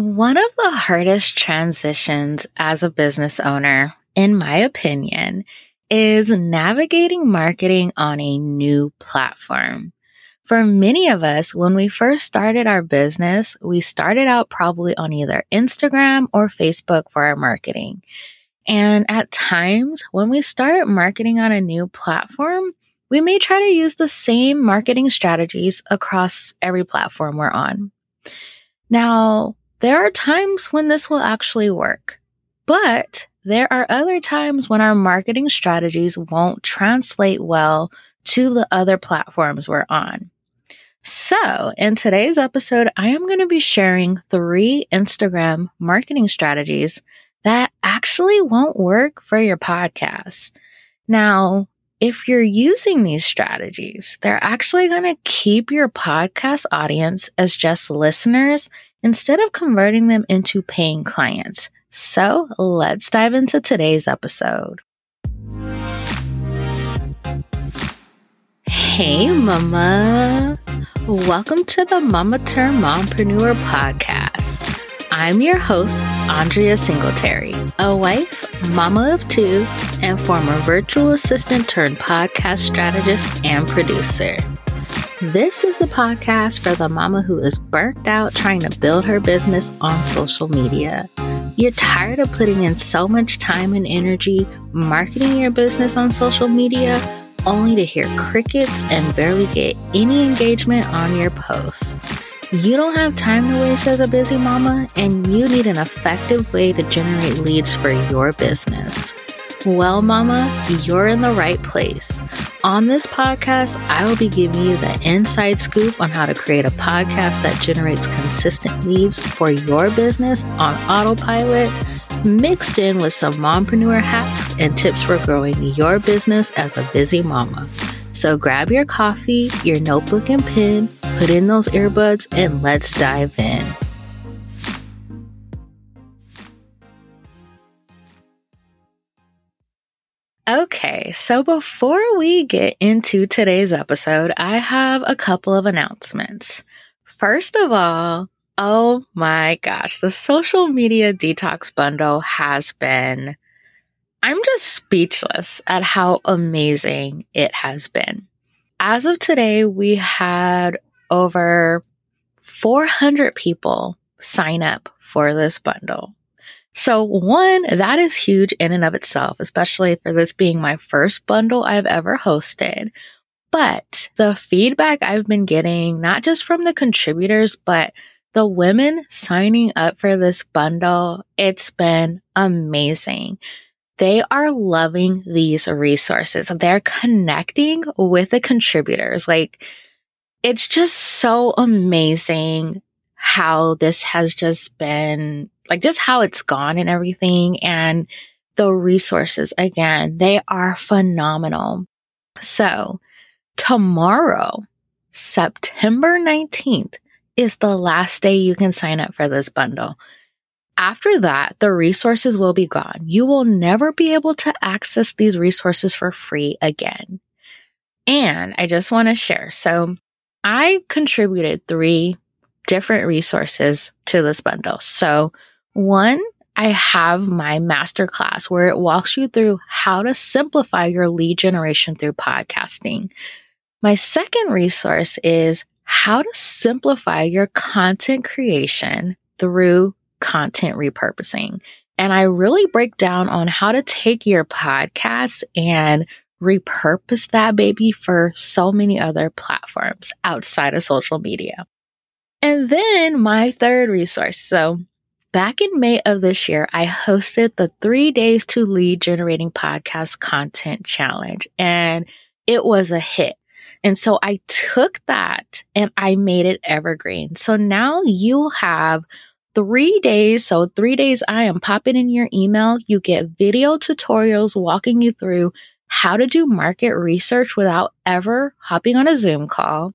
One of the hardest transitions as a business owner, in my opinion, is navigating marketing on a new platform. For many of us, when we first started our business, we started out probably on either Instagram or Facebook for our marketing. And at times, when we start marketing on a new platform, we may try to use the same marketing strategies across every platform we're on. Now, there are times when this will actually work, but there are other times when our marketing strategies won't translate well to the other platforms we're on. So, in today's episode, I am going to be sharing three Instagram marketing strategies that actually won't work for your podcast. Now, if you're using these strategies, they're actually going to keep your podcast audience as just listeners instead of converting them into paying clients. So let's dive into today's episode. Hey, Mama. Welcome to the Mama Turned Mompreneur podcast. I'm your host, Andrea Singletary, a wife, mama of two, and former virtual assistant turned podcast strategist and producer. This is the podcast for the mama who is burnt out trying to build her business on social media. You're tired of putting in so much time and energy marketing your business on social media only to hear crickets and barely get any engagement on your posts. You don't have time to waste as a busy mama, and you need an effective way to generate leads for your business. Well, Mama, you're in the right place. On this podcast, I will be giving you the inside scoop on how to create a podcast that generates consistent leads for your business on autopilot, mixed in with some mompreneur hacks and tips for growing your business as a busy mama. So grab your coffee, your notebook, and pen, put in those earbuds, and let's dive in. Okay, so before we get into today's episode, I have a couple of announcements. First of all, oh my gosh, the social media detox bundle has been, I'm just speechless at how amazing it has been. As of today, we had over 400 people sign up for this bundle. So, one, that is huge in and of itself, especially for this being my first bundle I've ever hosted. But the feedback I've been getting, not just from the contributors, but the women signing up for this bundle, it's been amazing. They are loving these resources. They're connecting with the contributors. Like, it's just so amazing how this has just been like just how it's gone and everything. And the resources, again, they are phenomenal. So tomorrow, September 19th, is the last day you can sign up for this bundle. After that, the resources will be gone. You will never be able to access these resources for free again. And I just want to share. So I contributed three different resources to this bundle. So one, I have my masterclass where it walks you through how to simplify your lead generation through podcasting. My second resource is how to simplify your content creation through content repurposing. And I really break down on how to take your podcast and repurpose that baby for so many other platforms outside of social media. And then my third resource. So Back in May of this year, I hosted the three days to lead generating podcast content challenge and it was a hit. And so I took that and I made it evergreen. So now you have three days. So three days I am popping in your email. You get video tutorials walking you through how to do market research without ever hopping on a Zoom call,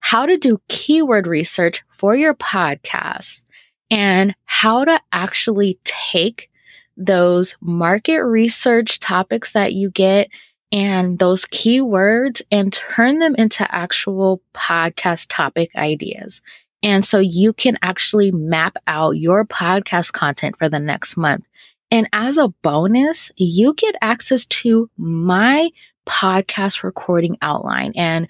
how to do keyword research for your podcast and how to actually take those market research topics that you get and those keywords and turn them into actual podcast topic ideas. And so you can actually map out your podcast content for the next month. And as a bonus, you get access to my podcast recording outline. And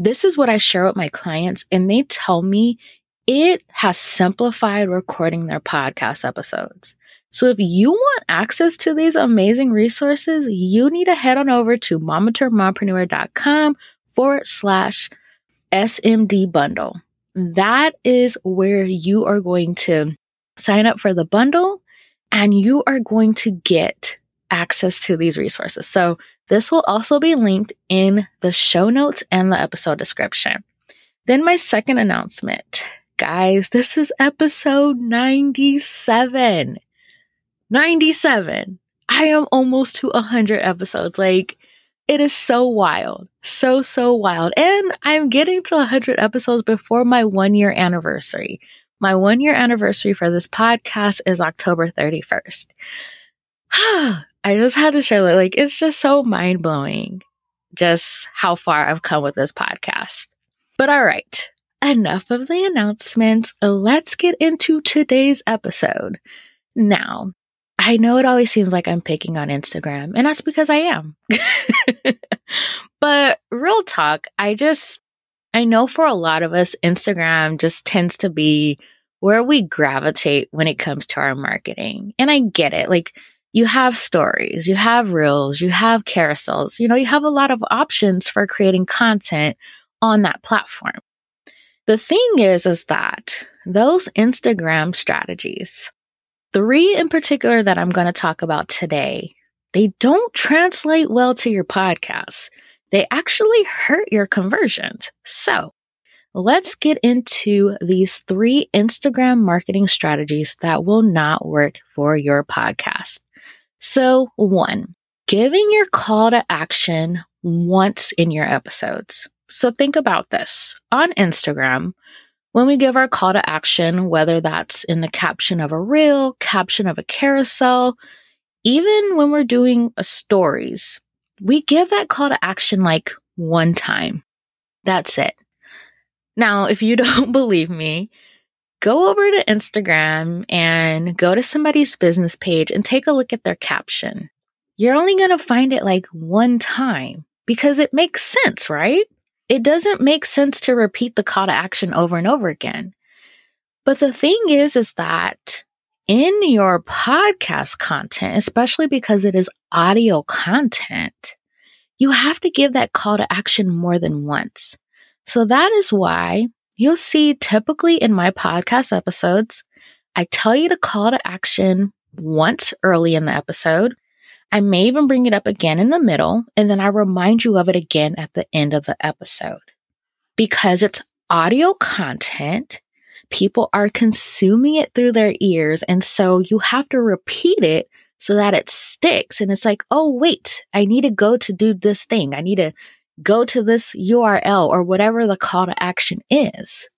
this is what I share with my clients, and they tell me it has simplified recording their podcast episodes. So if you want access to these amazing resources, you need to head on over to mompreneur.com forward slash SMD bundle. That is where you are going to sign up for the bundle and you are going to get access to these resources. So this will also be linked in the show notes and the episode description. Then my second announcement. Guys, this is episode 97. 97. I am almost to 100 episodes. Like, it is so wild. So, so wild. And I'm getting to 100 episodes before my one year anniversary. My one year anniversary for this podcast is October 31st. I just had to share that. Like, it's just so mind blowing just how far I've come with this podcast. But all right, enough of the announcements. Let's get into today's episode. Now, I know it always seems like I'm picking on Instagram, and that's because I am. but real talk, I just, I know for a lot of us, Instagram just tends to be where we gravitate when it comes to our marketing. And I get it. Like, you have stories, you have reels, you have carousels, you know, you have a lot of options for creating content on that platform. The thing is, is that those Instagram strategies, three in particular that I'm going to talk about today, they don't translate well to your podcast. They actually hurt your conversions. So let's get into these three Instagram marketing strategies that will not work for your podcast. So one, giving your call to action once in your episodes. So think about this on Instagram. When we give our call to action, whether that's in the caption of a reel, caption of a carousel, even when we're doing a stories, we give that call to action like one time. That's it. Now, if you don't believe me, go over to Instagram and go to somebody's business page and take a look at their caption. You're only going to find it like one time because it makes sense, right? It doesn't make sense to repeat the call to action over and over again. But the thing is, is that in your podcast content, especially because it is audio content, you have to give that call to action more than once. So that is why you'll see typically in my podcast episodes, I tell you to call to action once early in the episode. I may even bring it up again in the middle, and then I remind you of it again at the end of the episode. Because it's audio content, people are consuming it through their ears. And so you have to repeat it so that it sticks. And it's like, oh, wait, I need to go to do this thing. I need to go to this URL or whatever the call to action is.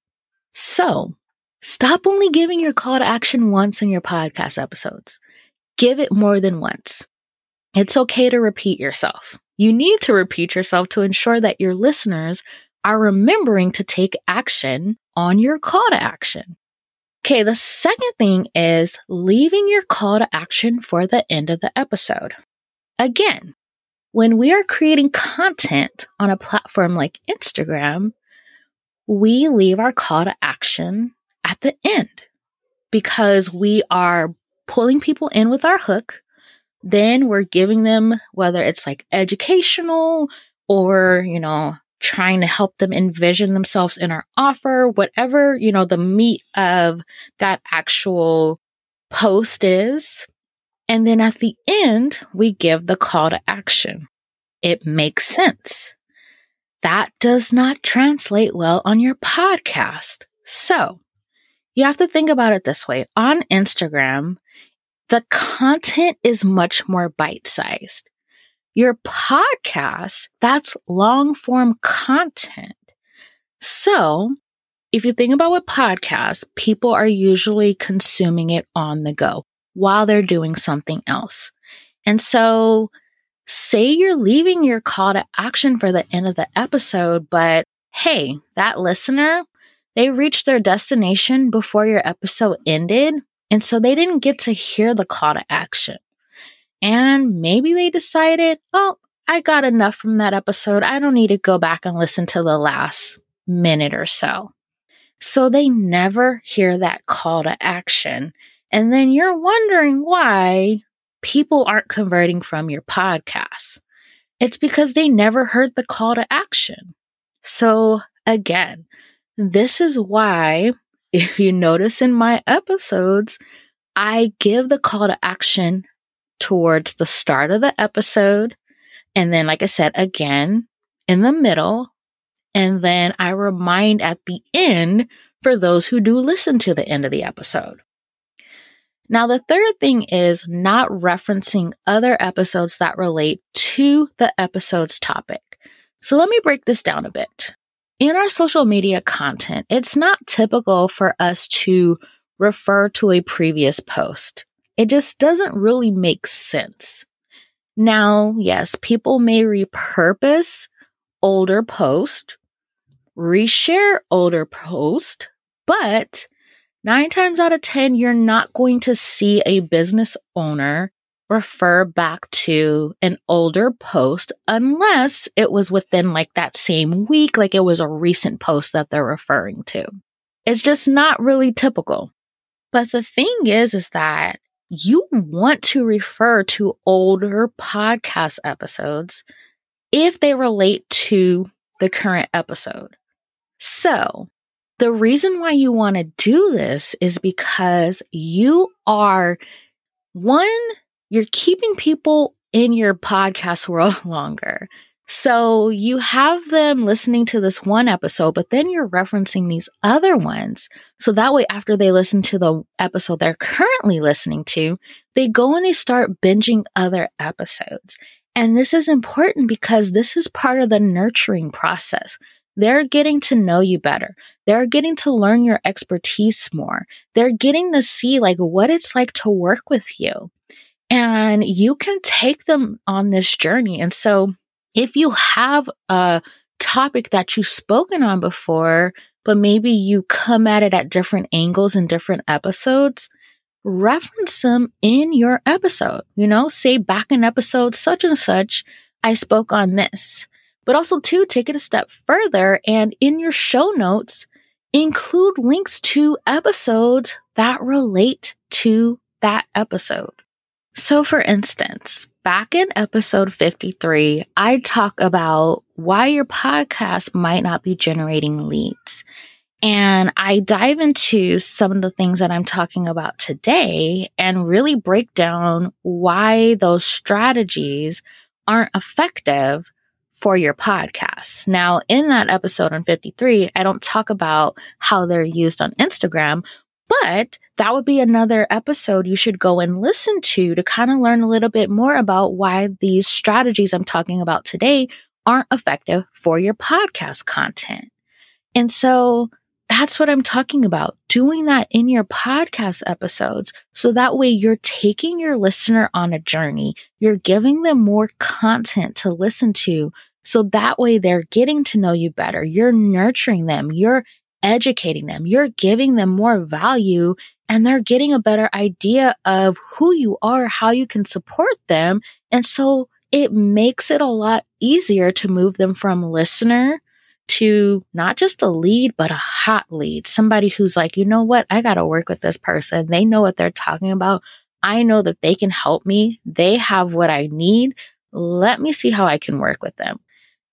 So stop only giving your call to action once in your podcast episodes. Give it more than once. It's okay to repeat yourself. You need to repeat yourself to ensure that your listeners are remembering to take action on your call to action. Okay, the second thing is leaving your call to action for the end of the episode. Again, when we are creating content on a platform like Instagram, we leave our call to action at the end because we are pulling people in with our hook then we're giving them whether it's like educational or, you know, trying to help them envision themselves in our offer, whatever, you know, the meat of that actual post is. And then at the end, we give the call to action. It makes sense. That does not translate well on your podcast. So you have to think about it this way. On Instagram, the content is much more bite sized. Your podcast, that's long form content. So if you think about what podcasts, people are usually consuming it on the go while they're doing something else. And so say you're leaving your call to action for the end of the episode, but hey, that listener, they reached their destination before your episode ended, and so they didn't get to hear the call to action. And maybe they decided, oh, I got enough from that episode. I don't need to go back and listen to the last minute or so. So they never hear that call to action. And then you're wondering why people aren't converting from your podcast. It's because they never heard the call to action. So again, this is why, if you notice in my episodes, I give the call to action towards the start of the episode. And then, like I said, again in the middle. And then I remind at the end for those who do listen to the end of the episode. Now, the third thing is not referencing other episodes that relate to the episode's topic. So let me break this down a bit. In our social media content, it's not typical for us to refer to a previous post. It just doesn't really make sense. Now, yes, people may repurpose older post, reshare older post, but nine times out of 10, you're not going to see a business owner refer back to an older post unless it was within like that same week, like it was a recent post that they're referring to. It's just not really typical. But the thing is, is that you want to refer to older podcast episodes if they relate to the current episode. So the reason why you want to do this is because you are one, you're keeping people in your podcast world longer. So you have them listening to this one episode, but then you're referencing these other ones. So that way, after they listen to the episode they're currently listening to, they go and they start binging other episodes. And this is important because this is part of the nurturing process. They're getting to know you better. They're getting to learn your expertise more. They're getting to see like what it's like to work with you. And you can take them on this journey. And so if you have a topic that you've spoken on before, but maybe you come at it at different angles in different episodes, reference them in your episode. You know, say back in episode such and such, I spoke on this. But also, too, take it a step further and in your show notes, include links to episodes that relate to that episode. So, for instance, back in episode 53, I talk about why your podcast might not be generating leads. And I dive into some of the things that I'm talking about today and really break down why those strategies aren't effective for your podcast. Now, in that episode on 53, I don't talk about how they're used on Instagram, but that would be another episode you should go and listen to to kind of learn a little bit more about why these strategies I'm talking about today aren't effective for your podcast content. And so that's what I'm talking about. Doing that in your podcast episodes. So that way you're taking your listener on a journey. You're giving them more content to listen to so that way they're getting to know you better. You're nurturing them. You're educating them. You're giving them more value and they're getting a better idea of who you are, how you can support them. And so it makes it a lot easier to move them from listener to not just a lead, but a hot lead. Somebody who's like, you know what? I got to work with this person. They know what they're talking about. I know that they can help me. They have what I need. Let me see how I can work with them.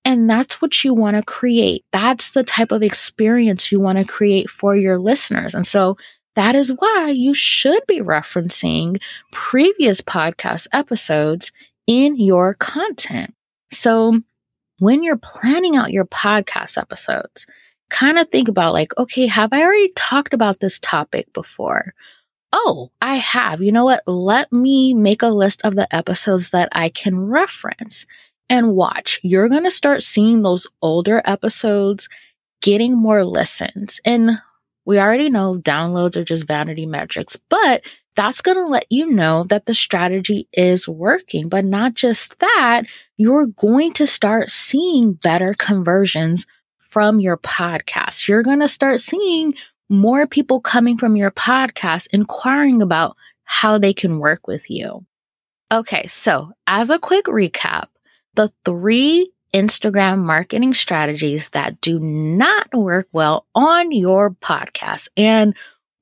And that's what you want to create. That's the type of experience you want to create for your listeners. And so that is why you should be referencing previous podcast episodes in your content. So when you're planning out your podcast episodes, kind of think about like, okay, have I already talked about this topic before? Oh, I have. You know what? Let me make a list of the episodes that I can reference and watch. You're going to start seeing those older episodes getting more listens. And we already know downloads are just vanity metrics, but that's going to let you know that the strategy is working. But not just that, you're going to start seeing better conversions from your podcast. You're going to start seeing more people coming from your podcast inquiring about how they can work with you. Okay, so as a quick recap, the three Instagram marketing strategies that do not work well on your podcast and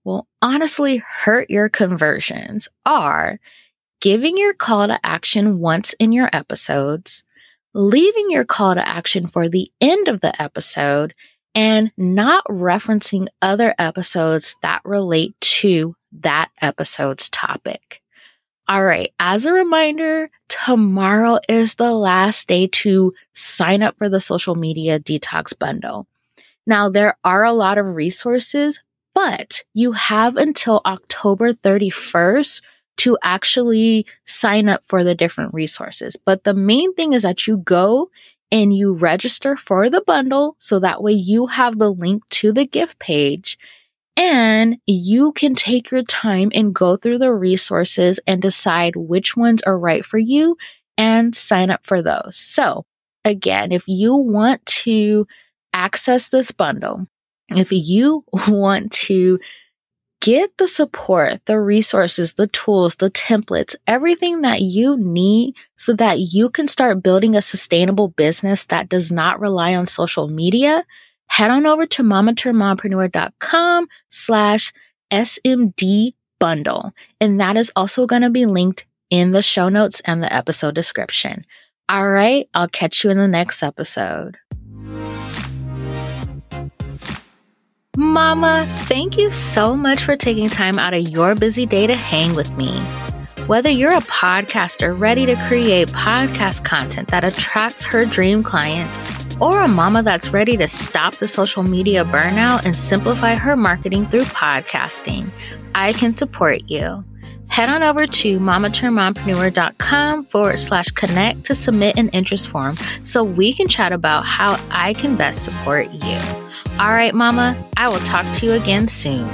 will honestly hurt your conversions are giving your call to action once in your episodes, leaving your call to action for the end of the episode, and not referencing other episodes that relate to that episode's topic. All right. As a reminder, tomorrow is the last day to sign up for the social media detox bundle. Now, there are a lot of resources, but you have until October 31st to actually sign up for the different resources. But the main thing is that you go and you register for the bundle so that way you have the link to the gift page and you can take your time and go through the resources and decide which ones are right for you and sign up for those. So, again, if you want to access this bundle, if you want to get the support, the resources, the tools, the templates, everything that you need so that you can start building a sustainable business that does not rely on social media, head on over to mamaturnedmompreneur.com slash SMD bundle. And that is also going to be linked in the show notes and the episode description. All right. I'll catch you in the next episode. Mama, thank you so much for taking time out of your busy day to hang with me. Whether you're a podcaster ready to create podcast content that attracts her dream clients, or a mama that's ready to stop the social media burnout and simplify her marketing through podcasting, I can support you. Head on over to mamaturnedmompreneur.com forward slash connect to submit an interest form so we can chat about how I can best support you. All right, Mama, I will talk to you again soon.